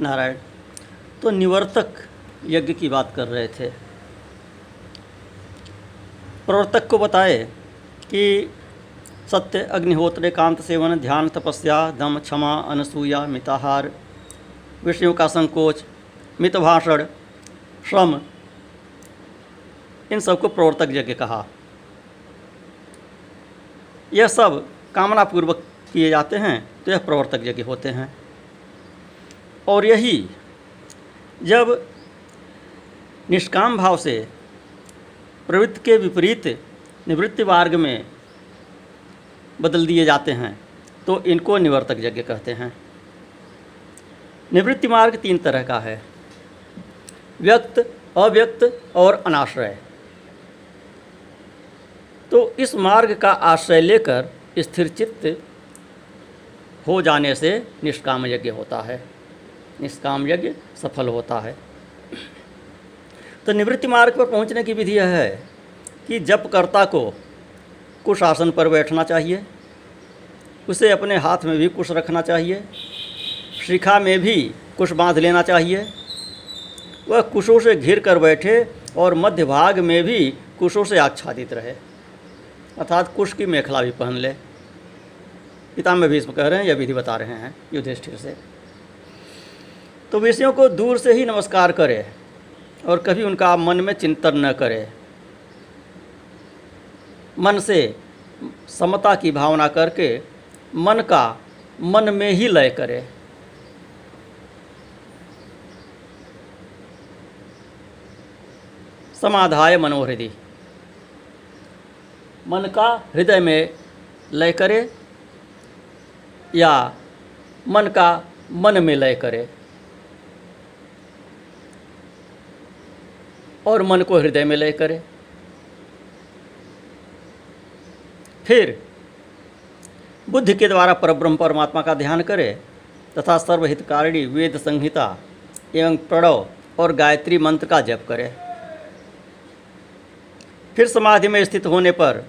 नारायण तो निवर्तक यज्ञ की बात कर रहे थे। प्रवर्तक को बताए कि सत्य, अग्निहोत्र एकांत सेवन, ध्यान, तपस्या, दम, क्षमा, अनसूया, मिताहार विषयों का संकोच मित भाषण श्रम, इन सबको प्रवर्तक यज्ञ कहा। यह सब कामना पूर्वक किए जाते हैं तो यह प्रवर्तक यज्ञ होते हैं। और यही जब निष्काम भाव से प्रवृत्ति के विपरीत निवृत्ति मार्ग में बदल दिए जाते हैं तो इनको निवर्तक यज्ञ कहते हैं। निवृत्ति मार्ग तीन तरह का है। व्यक्त, अव्यक्त और अनाश्रय। तो इस मार्ग का आश्रय लेकर स्थिर चित्त हो जाने से निष्काम यज्ञ होता है। निष्काम यज्ञ सफल होता है। तो निवृत्ति मार्ग पर पहुँचने की विधि यह है कि जपकर्ता को कुश आसन पर बैठना चाहिए, उसे अपने हाथ में भी कुश रखना चाहिए, शिखा में भी कुश बाँध लेना चाहिए। वह कुशों से घिर कर बैठे और मध्य भाग में भी कुशों से आच्छादित रहे, अर्थात कुश की मेखला भी पहन ले। पिता में भी इसमें कह रहे हैं, यह विधि बता रहे हैं युधिष्ठिर से। तो विषयों को दूर से ही नमस्कार करे और कभी उनका मन में चिंतन न करे। मन से समता की भावना करके मन का मन में ही लय करे। समाधाय मनोहृदय। मन का हृदय में लय करे या मन का मन में लय करे। और मन को हृदय में लय करे। फिर बुद्धि के द्वारा परब्रह्म परमात्मा का ध्यान करे तथा सर्वहितकारिणी वेद संहिता एवं प्रणव और गायत्री मंत्र का जप करे। फिर समाधि में स्थित होने पर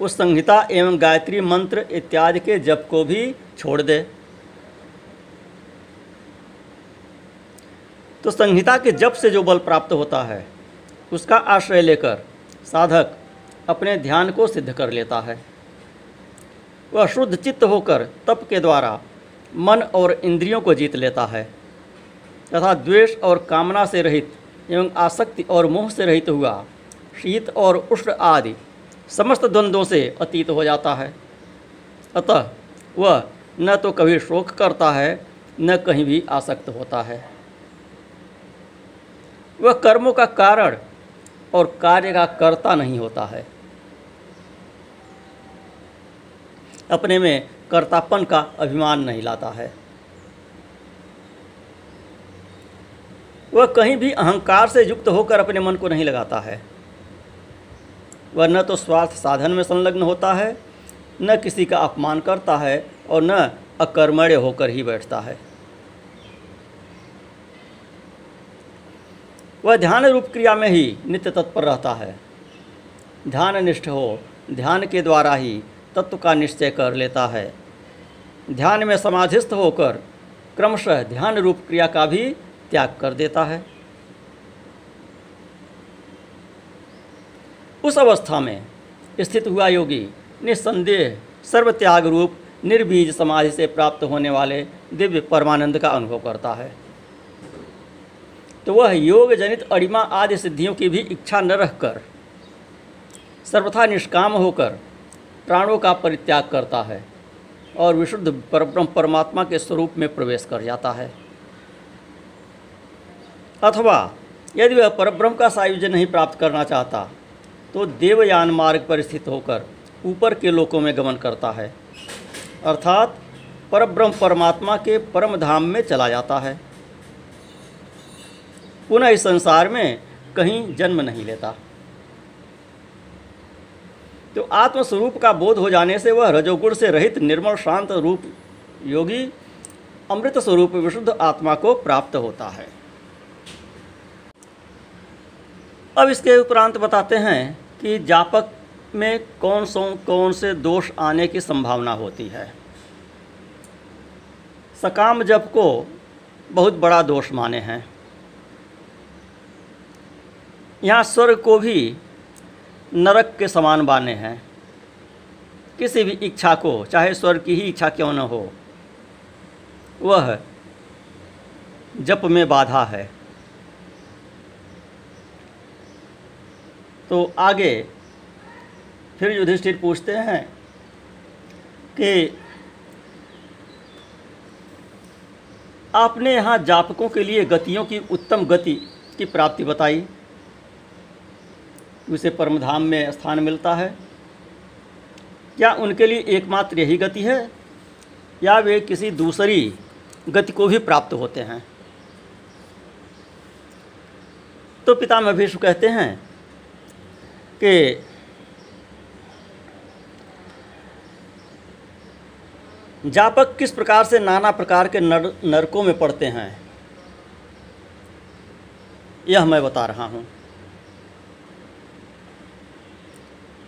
उस संहिता एवं गायत्री मंत्र इत्यादि के जप को भी छोड़ दे। तो संहिता के जप से जो बल प्राप्त होता है उसका आश्रय लेकर साधक अपने ध्यान को सिद्ध कर लेता है। वह शुद्ध चित्त होकर तप के द्वारा मन और इंद्रियों को जीत लेता है, तथा द्वेष और कामना से रहित एवं आसक्ति और मोह से रहित हुआ शीत और उष्ण आदि समस्त द्वंद्वों से अतीत हो जाता है। अतः वह न तो कभी शोक करता है, न कहीं भी आसक्त होता है। वह कर्मों का कारण और कार्य का कर्ता नहीं होता है। अपने में कर्तापन का अभिमान नहीं लाता है। वह कहीं भी अहंकार से युक्त होकर अपने मन को नहीं लगाता है। वह न तो स्वार्थ साधन में संलग्न होता है, न किसी का अपमान करता है और न अकर्मण्य होकर ही बैठता है। वह ध्यान रूप क्रिया में ही नित्य तत्पर रहता है। ध्यान निष्ठ हो, ध्यान के द्वारा ही तत्व का निश्चय कर लेता है। ध्यान में समाधिस्थ होकर क्रमशः ध्यान रूप क्रिया का भी त्याग कर देता है। उस अवस्था में स्थित हुआ योगी निस्संदेह सर्वत्याग रूप निर्बीज समाधि से प्राप्त होने वाले दिव्य परमानंद का अनुभव करता है। तो वह योग जनित अड़िमा आदि सिद्धियों की भी इच्छा न रखकर सर्वथा निष्काम होकर प्राणों का परित्याग करता है और विशुद्ध परब्रह्म परमात्मा के स्वरूप में प्रवेश कर जाता है। अथवा यदि वह परब्रह्म का सायुज्य नहीं प्राप्त करना चाहता तो देवयान मार्ग पर स्थित होकर ऊपर के लोकों में गमन करता है। अर्थात परब्रह्म परमात्मा के परम धाम में चला जाता है। पुनः इस संसार में कहीं जन्म नहीं लेता। तो आत्मस्वरूप का बोध हो जाने से वह रजोगुण से रहित निर्मल शांत रूप योगी अमृत स्वरूप विशुद्ध आत्मा को प्राप्त होता है। अब इसके उपरांत बताते हैं कि जापक में कौन सो, कौन से दोष आने की संभावना होती है। सकाम जप को बहुत बड़ा दोष माने हैं। यहाँ स्वर्ग को भी नरक के समान बाने हैं। किसी भी इच्छा को, चाहे स्वर्ग की ही इच्छा क्यों न हो, वह जप में बाधा है। तो आगे फिर युधिष्ठिर पूछते हैं कि आपने यहाँ जापकों के लिए गतियों की उत्तम गति की प्राप्ति बताई? उसे परमधाम में स्थान मिलता है। क्या उनके लिए एकमात्र यही गति है? या वे किसी दूसरी गति को भी प्राप्त होते हैं? तो पितामह भीष्म कहते हैं कि जापक किस प्रकार से नाना प्रकार के नर, नरकों में पड़ते हैं, यह मैं बता रहा हूँ।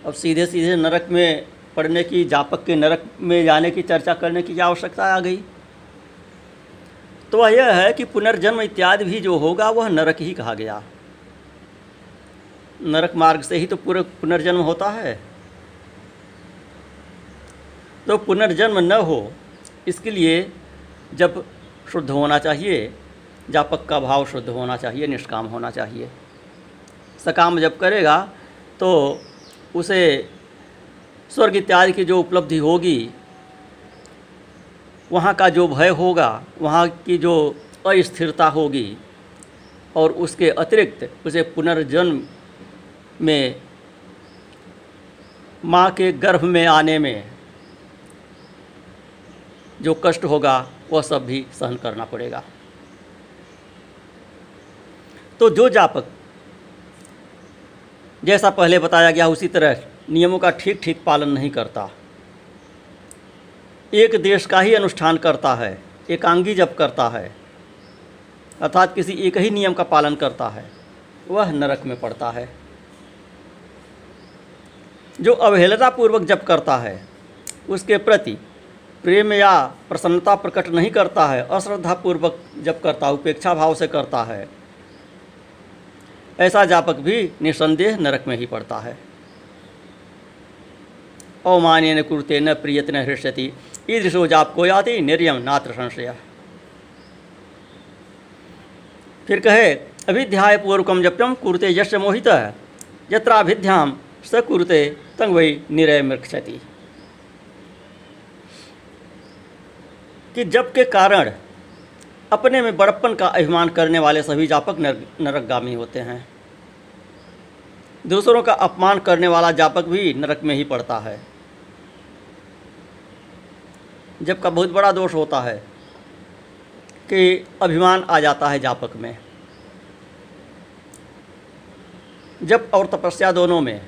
अब सीधे सीधे नरक में पढ़ने की, जापक के नरक में जाने की, चर्चा करने की क्या आवश्यकता आ गई? तो वह यह है कि पुनर्जन्म इत्यादि भी जो होगा, वह नरक ही कहा गया। नरक मार्ग से ही तो पूरे पुनर्जन्म होता है। तो पुनर्जन्म न हो, इसके लिए जब शुद्ध होना चाहिए, जापक का भाव शुद्ध होना चाहिए, निष्काम होना चाहिए। सकाम जब करेगा तो उसे स्वर्ग इत्यादि की जो उपलब्धि होगी, वहाँ का जो भय होगा, वहाँ की जो अस्थिरता होगी और उसके अतिरिक्त उसे पुनर्जन्म में माँ के गर्भ में आने में जो कष्ट होगा, वह सब भी सहन करना पड़ेगा। तो जो जापक जैसा पहले बताया गया, उसी तरह नियमों का ठीक ठीक पालन नहीं करता। एक देश का ही अनुष्ठान करता है, एकांगी जब करता है, अर्थात किसी एक ही नियम का पालन करता है, वह नरक में पड़ता है। जो अवहेलनापूर्वक जब करता है, उसके प्रति प्रेम या प्रसन्नता प्रकट नहीं करता है, अश्रद्धापूर्वक जब करता उपेक्षा भाव से करता है। ऐसा जापक भी निसंदेह नरक में ही पड़ता है। अवमान्य न कुरते न प्रियत न हृष्यति। ईदृशो जाप को याति निर्यम नात्र संशय। फिर कहे अभिध्याय पूर्वकम जप्यम कुरते यश मोहित। यत्राभिध्याम स कुरते तंग वही निरय मृक्षति। कि जप के कारण अपने में बड़प्पन का अभिमान करने वाले सभी जापक नर, नरकगामी होते हैं। दूसरों का अपमान करने वाला जापक भी नरक में ही पड़ता है। जब का बहुत बड़ा दोष होता है कि अभिमान आ जाता है जापक में। जप और तपस्या दोनों में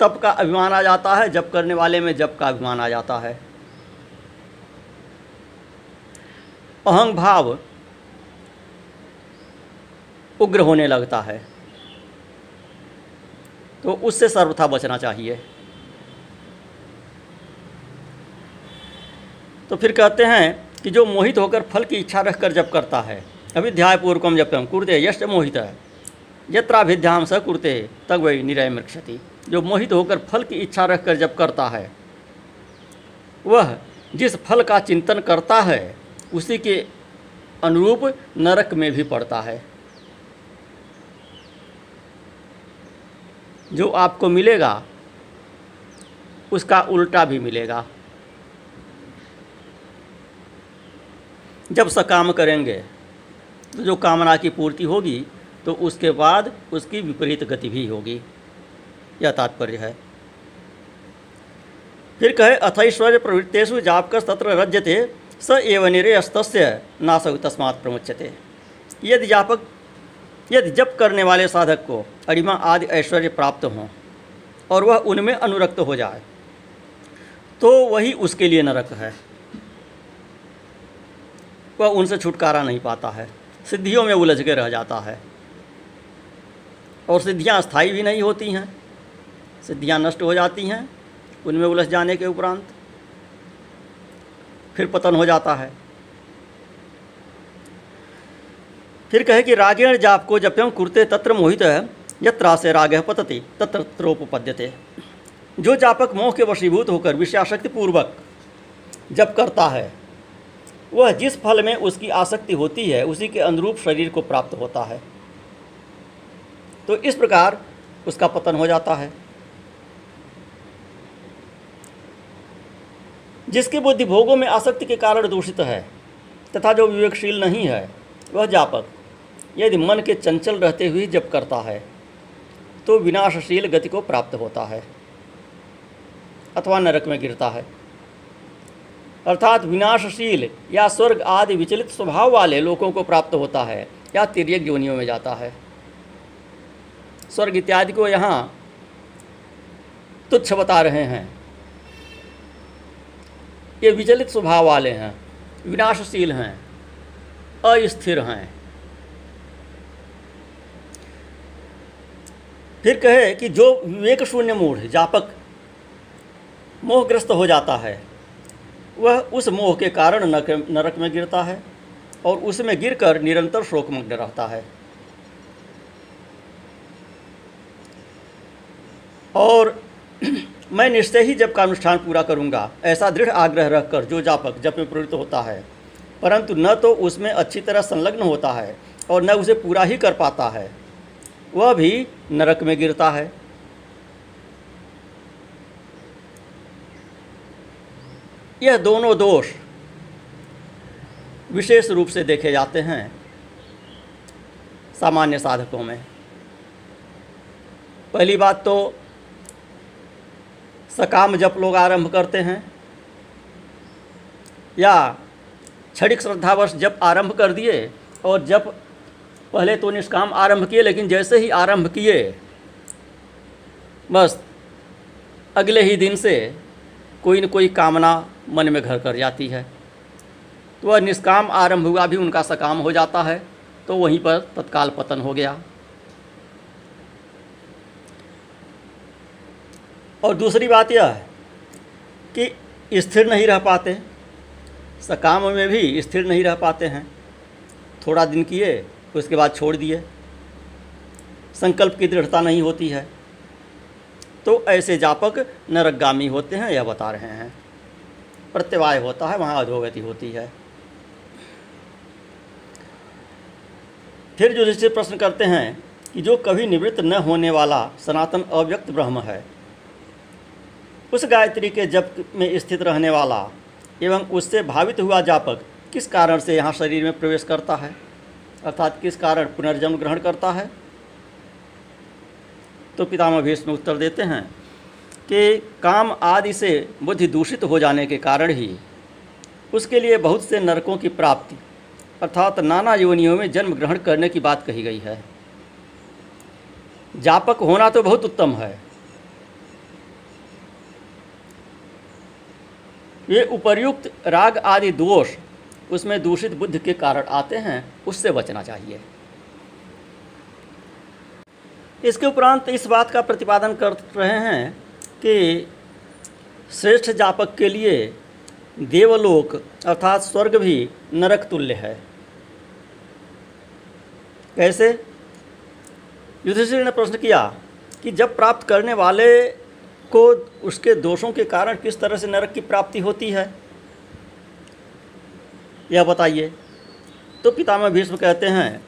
तप का अभिमान आ जाता है जप करने वाले में जप का अभिमान आ जाता है। अहंग भाव उग्र होने लगता है। तो उससे सर्वथा बचना चाहिए। तो फिर कहते हैं कि जो मोहित होकर फल की इच्छा रखकर जब करता है अभिध्याय पूर्वकम जब हम कुरते यश मोहित। है यत्राभिध्याम स कुरते, तग वही निरय मृक्षति। जो मोहित होकर फल की इच्छा रखकर जब करता है, वह जिस फल का चिंतन करता है उसी के अनुरूप नरक में भी पड़ता है। जो आपको मिलेगा, उसका उल्टा भी मिलेगा। जब सकाम करेंगे तो जो कामना की पूर्ति होगी तो उसके बाद उसकी विपरीत गति भी होगी। यह तात्पर्य है। फिर कहे अथैश्वर्य प्रवृत्तेषु जापकस तत्र रज्यते स एव निरेस्त नाश तस्मात् प्रमुच्यते। यदि जापक, यदि जप करने वाले साधक को अरिमा आदि ऐश्वर्य प्राप्त हों और वह उनमें अनुरक्त हो जाए तो वही उसके लिए नरक है। वह उनसे छुटकारा नहीं पाता है, सिद्धियों में उलझ के रह जाता है और सिद्धियाँ स्थायी भी नहीं होती हैं, सिद्धियाँ नष्ट हो जाती हैं, उनमें उलझ जाने के उपरांत फिर पतन हो जाता है। फिर कहे कि रागेण जाप को जप्यम कुरते तत्र मोहित है, यत्रा से राग पतति, तत्र त्रोपद्यते जो जापक मोह के वशीभूत होकर विषयाशक्ति पूर्वक जब करता है, वह जिस फल में उसकी आसक्ति होती है, उसी के अनुरूप शरीर को प्राप्त होता है। तो इस प्रकार उसका पतन हो जाता है। जिसकी बुद्धि भोगों में आसक्ति के कारण दूषित है, तथा जो विवेकशील नहीं है, वह जापक। यदि मन के चंचल रहते हुए जब करता है तो विनाशशील गति को प्राप्त होता है, अथवा नरक में गिरता है। अर्थात विनाशशील या स्वर्ग आदि विचलित स्वभाव वाले लोगों को प्राप्त होता है, या तिरक योनियों में जाता है। स्वर्ग इत्यादि को यहाँ तुच्छ बता रहे हैं। ये विचलित स्वभाव वाले हैं, विनाशशील हैं, अस्थिर हैं। फिर कहे कि जो विवेक शून्य मूढ़, जापक, मोहग्रस्त हो जाता है, वह उस मोह के कारण नरक में गिरता है और उसमें गिरकर निरंतर शोकमग्न रहता है। और मैं निश्चय ही जब का अनुष्ठान पूरा करूँगा, ऐसा दृढ़ आग्रह रखकर जो जापक जप में प्रवृत्त होता है, परंतु न तो उसमें अच्छी तरह संलग्न होता है और न उसे पूरा ही कर पाता है। वह भी नरक में गिरता है। यह दोनों दोष विशेष रूप से देखे जाते हैं सामान्य साधकों में। पहली बात तो सकाम जप लोग आरंभ करते हैं। या क्षणिक श्रद्धावश जप आरंभ कर दिए और जब पहले तो निष्काम आरंभ किए, लेकिन जैसे ही आरंभ किए, बस अगले ही दिन से कोई न कोई कामना मन में घर कर जाती है। तो वह निष्काम आरंभ हुआ भी उनका सकाम हो जाता है तो वहीं पर तत्काल पतन हो गया। और दूसरी बात यह है कि स्थिर नहीं रह पाते सकाम में भी स्थिर नहीं रह पाते हैं। थोड़ा दिन किए, उसके बाद छोड़ दिए। संकल्प की दृढ़ता नहीं होती है। तो ऐसे जापक नरकगामी होते हैं, यह बता रहे हैं। प्रत्यवाय होता है, वहाँ अधोगति होती है। फिर जो निश्चित प्रश्न करते हैं कि जो कभी निवृत्त न होने वाला सनातन अव्यक्त ब्रह्म है उस गायत्री के जप में स्थित रहने वाला एवं उससे भावित हुआ जापक किस कारण से यहाँ शरीर में प्रवेश करता है? अर्थात किस कारण पुनर्जन्म ग्रहण करता है? तो पितामह भीष्म उत्तर देते हैं कि काम आदि से बुद्धि दूषित हो जाने के कारण ही उसके लिए बहुत से नरकों की प्राप्ति, अर्थात नाना योनियों में जन्म ग्रहण करने की बात कही गई है। जापक होना तो बहुत उत्तम है ये उपर्युक्त राग आदि दोष उसमें दूषित बुद्ध के कारण आते हैं, उससे बचना चाहिए। इसके उपरांत इस बात का प्रतिपादन कर रहे हैं कि श्रेष्ठ जापक के लिए देवलोक अर्थात स्वर्ग भी नरक तुल्य है। कैसे? युधिष्ठिर ने प्रश्न किया कि जब प्राप्त करने वाले को उसके दोषों के कारण किस तरह से नरक की प्राप्ति होती है? यह बताइए। तो पितामह भीष्म कहते हैं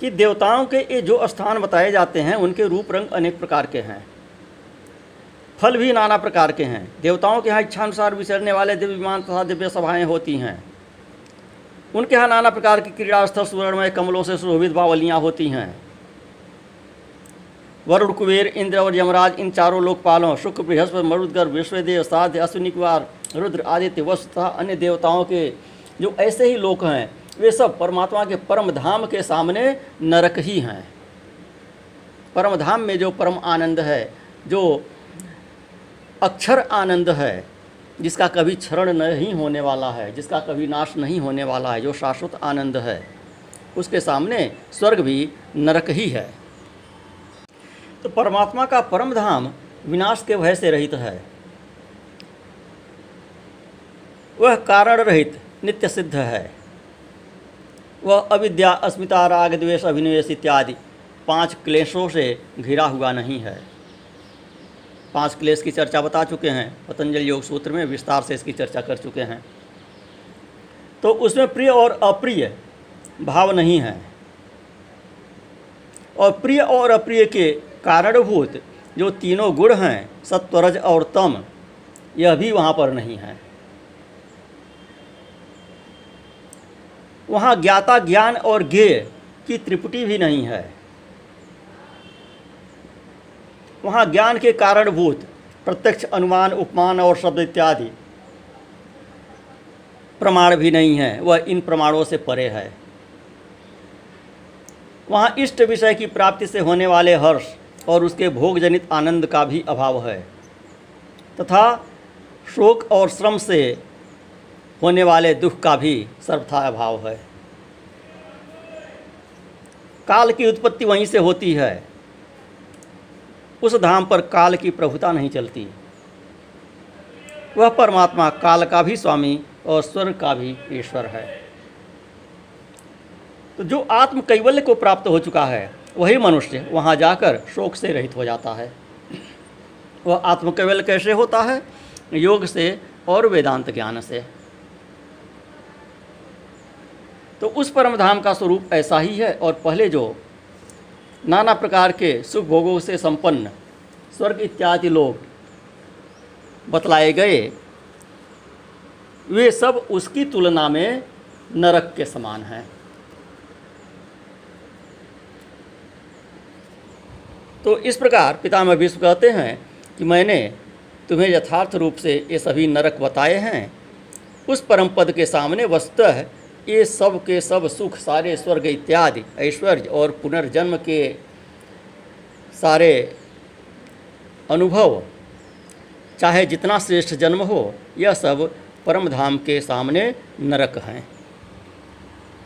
कि देवताओं के ये जो स्थान बताए जाते हैं, उनके रूप रंग अनेक प्रकार के हैं। फल भी नाना प्रकार के हैं। देवताओं के यहाँ इच्छानुसार विचरने वाले दिव्य विमान तथा दिव्य सभाएँ होती हैं। उनके यहाँ नाना प्रकार की क्रीड़ा स्थल सुवर्णमय कमलों से सुशोभित बावलियाँ होती हैं। वरुण कुबेर, इंद्र और यमराज, इन चारों लोकपालों शुक्र बृहस्पति मरुदगर विश्वदेव, साध्य अश्विनी कुमार रुद्र, आदित्य वश तथा अन्य देवताओं के जो ऐसे ही लोक हैं, वे सब परमात्मा के परम धाम के सामने नरक ही हैं। परम धाम में जो परम आनंद है, जो अक्षर आनंद है, जिसका कभी क्षरण नहीं होने वाला है, जिसका कभी नाश नहीं होने वाला है, जो शाश्वत आनंद है, उसके सामने स्वर्ग भी नरक ही है। तो परमात्मा का परम धाम विनाश के भय से रहित है। वह कारण रहित नित्य सिद्ध है। वह अविद्या, अस्मिता, राग, द्वेष, अभिनिवेश इत्यादि पाँच क्लेशों से घिरा हुआ नहीं है। पाँच क्लेश की चर्चा बता चुके हैं। पतंजलि योग सूत्र में विस्तार से इसकी चर्चा कर चुके हैं। तो उसमें प्रिय और अप्रिय भाव नहीं है। और प्रिय और अप्रिय के कारणभूत, जो तीनों गुण हैं, सत्वरज और तम, यह भी वहाँ पर नहीं है। वहाँ ज्ञाता ज्ञान और ज्ञेय की त्रिपुटी भी नहीं है। वहाँ ज्ञान के कारणभूत, प्रत्यक्ष अनुमान, उपमान और शब्द इत्यादि प्रमाण भी नहीं है, वह इन प्रमाणों से परे है। वहाँ इष्ट विषय की प्राप्ति से होने वाले हर्ष और उसके भोगजनित आनंद का भी अभाव है। तथा शोक और श्रम से होने वाले दुख का भी सर्वथा अभाव है। काल की उत्पत्ति वहीं से होती है। उस धाम पर काल की प्रभुता नहीं चलती। वह परमात्मा काल का भी स्वामी और स्वर्ग का भी ईश्वर है। तो जो आत्म कैवल्य को प्राप्त हो चुका है वही मनुष्य वहाँ जाकर शोक से रहित हो जाता है। वह आत्म कैवल्य कैसे होता है? योग से और वेदांत ज्ञान से। तो उस परमधाम का स्वरूप ऐसा ही है और पहले जो नाना प्रकार के सुख भोगों से संपन्न स्वर्ग इत्यादि लोग बतलाए गए, वे सब उसकी तुलना में नरक के समान हैं। तो इस प्रकार पितामह विश्व कहते हैं कि मैंने तुम्हें यथार्थ रूप से ये सभी नरक बताए हैं। उस परम पद के सामने वस्तः ये सब के सब सुख, सारे स्वर्ग इत्यादि, ऐश्वर्य और पुनर्जन्म के सारे अनुभव, चाहे जितना श्रेष्ठ जन्म हो, यह सब परम धाम के सामने नरक हैं।